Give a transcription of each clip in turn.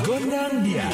Gondang dia.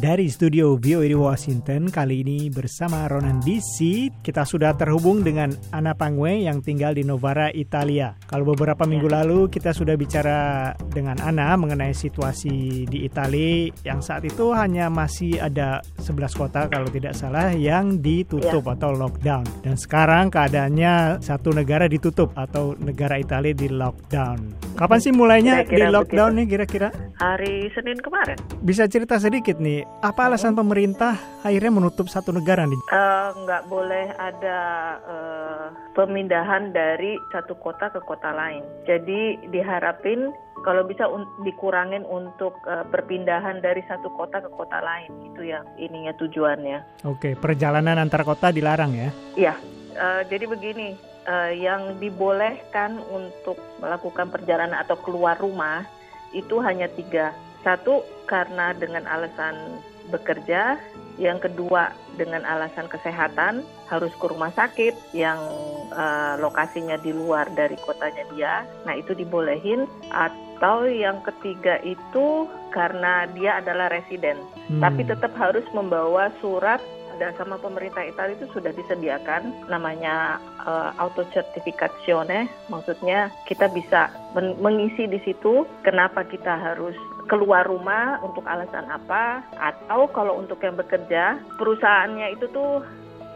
Dari studio VOA di Washington, kali ini bersama Ronan DC, kita sudah terhubung dengan Ana Pangwe yang tinggal di Novara, Italia. Kalau beberapa minggu lalu kita sudah bicara dengan Ana mengenai situasi di Italia yang saat itu hanya masih ada 11 kota kalau tidak salah yang ditutup Ya. atau lockdown. Dan sekarang keadaannya satu negara ditutup atau negara Italia di lockdown. Kapan sih mulainya di Kira-kira lockdown begitu. nih kira-kira? Hari Senin kemarin. Bisa cerita sedikit nih, apa alasan pemerintah akhirnya menutup satu negara nih? Eh, nggak boleh ada eh, pemindahan dari satu kota ke kota lain. Jadi diharapin kalau bisa un- dikurangin untuk eh, perpindahan dari satu kota ke kota lain. Itu ya ininya tujuannya. Oke, perjalanan antar kota dilarang ya? Iya. eh, jadi begini, eh, yang dibolehkan untuk melakukan perjalanan atau keluar rumah itu hanya tiga. Satu karena dengan alasan bekerja, yang kedua dengan alasan kesehatan harus ke rumah sakit yang eh, lokasinya di luar dari kotanya dia. Nah itu dibolehin. Atau yang ketiga itu karena dia adalah residen Hmm. tapi tetap harus membawa surat dan sama pemerintah Italia itu sudah disediakan namanya uh, auto certificazione maksudnya kita bisa men- mengisi di situ kenapa kita harus keluar rumah untuk alasan apa atau kalau untuk yang bekerja perusahaannya itu tuh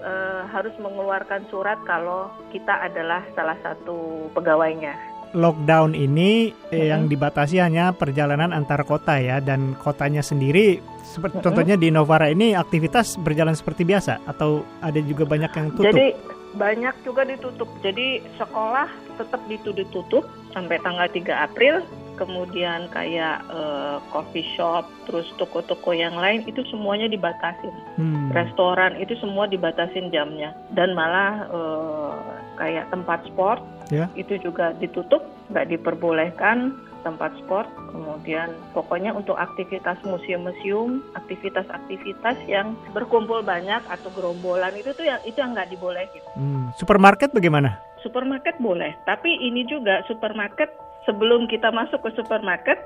uh, harus mengeluarkan surat kalau kita adalah salah satu pegawainya Lockdown ini eh, Mhm. yang dibatasi hanya perjalanan antar kota ya, dan kotanya sendiri, seperti contohnya di Novara ini aktivitas berjalan seperti biasa atau ada juga banyak yang tutup? Jadi banyak juga ditutup. Jadi sekolah tetap itu ditutup sampai tanggal 3 April. Kemudian kayak eh, coffee shop, terus toko-toko yang lain itu semuanya dibatasin. Hmm. Restoran itu semua dibatasin jamnya. Dan malah eh, kayak tempat sport Ya. itu juga ditutup, nggak diperbolehkan tempat sport. Kemudian pokoknya untuk aktivitas museum-museum, aktivitas-aktivitas yang berkumpul banyak atau gerombolan itu tuh yang itu yang nggak dibolehin. Hmm. Supermarket bagaimana? Supermarket boleh, tapi ini juga supermarket sebelum kita masuk ke supermarket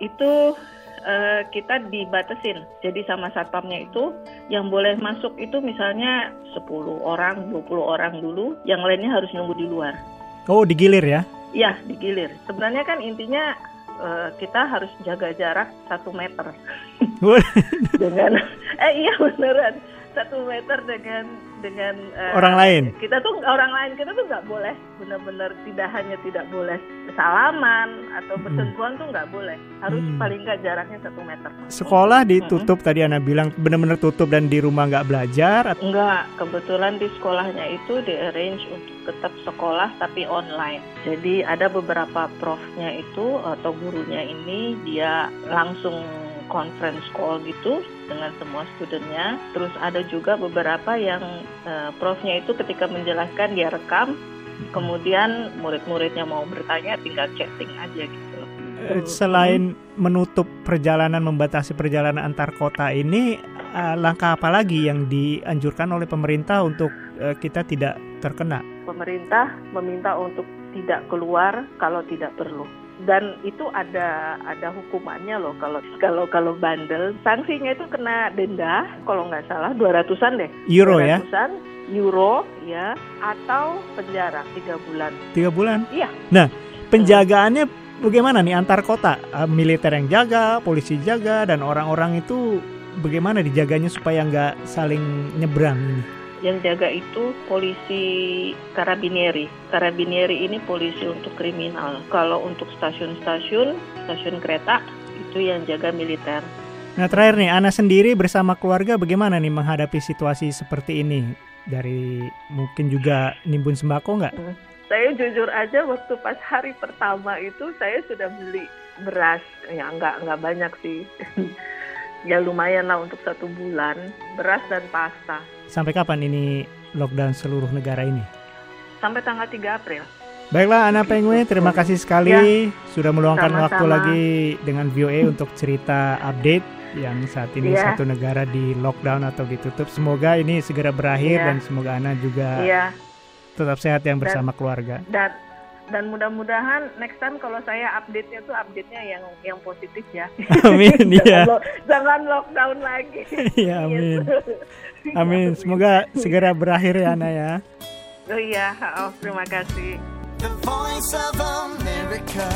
itu eh, kita dibatasin. Jadi sama satpamnya itu yang boleh masuk itu misalnya 10 orang, 20 orang dulu, yang lainnya harus nunggu di luar. Oh, digilir ya? Ya, digilir. Sebenarnya kan intinya eh, kita harus jaga jarak satu meter dengan eh iya beneran satu meter dengan dengan eh, Orang lain? kita tuh orang lain kita tuh nggak boleh benar-benar tidak hanya tidak boleh salaman atau Mm. bersentuhan tuh nggak boleh harus Hmm. paling nggak jaraknya satu meter Sekolah ditutup tadi Anda bilang benar-benar tutup dan di rumah nggak belajar. at- Enggak, kebetulan di sekolahnya itu di arrange untuk tetap sekolah tapi online. Jadi ada beberapa profnya itu atau gurunya ini dia langsung conference call gitu dengan semua studentnya. Terus ada juga beberapa yang eh, profnya itu ketika menjelaskan dia rekam, kemudian murid-muridnya mau bertanya tinggal chatting aja gitu. Eh, Selain menutup perjalanan, membatasi perjalanan antar kota ini, eh, langkah apa lagi yang dianjurkan oleh pemerintah untuk kita tidak terkena? pemerintah meminta untuk tidak keluar kalau tidak perlu dan itu ada ada hukumannya loh kalau kalau kalau bandel sanksinya itu kena denda kalau nggak salah 200-an deh Euro ya, 200-an euro ya atau penjara tiga bulan tiga bulan. Iya. Nah, penjagaannya bagaimana nih antar kota? Eh, Militer yang jaga, polisi jaga, dan orang-orang itu bagaimana dijaganya supaya nggak saling nyebrang ini? Yang jaga itu polisi karabinieri karabinieri ini polisi untuk kriminal. Kalau untuk stasiun-stasiun stasiun kereta itu yang jaga militer. Nah terakhir nih, Ana sendiri bersama keluarga bagaimana nih menghadapi situasi seperti ini? Dari mungkin juga nimbun sembako nggak? saya jujur aja waktu pas hari pertama itu saya sudah beli beras. Ya nggak nggak banyak sih ya lumayan lah untuk satu bulan beras dan pasta Sampai kapan ini lockdown seluruh negara ini? sampai tanggal 3 April Baiklah Ana Pengwe, terima kasih sekali sudah meluangkan Sama-sama. waktu lagi dengan VOA untuk cerita update yang saat ini Iya. satu negara di lockdown atau ditutup. Semoga ini segera berakhir Iya. dan semoga Ana juga iya tetap sehat yang bersama dan, keluarga. Dan dan mudah-mudahan next time kalau saya update-nya tuh update-nya yang yang positif ya. Amin ya. jangan, jangan lockdown lagi. ya amin. Amin. Semoga segera berakhir ya Ana ya. Oh iya, oh, terima kasih. The Voice of America.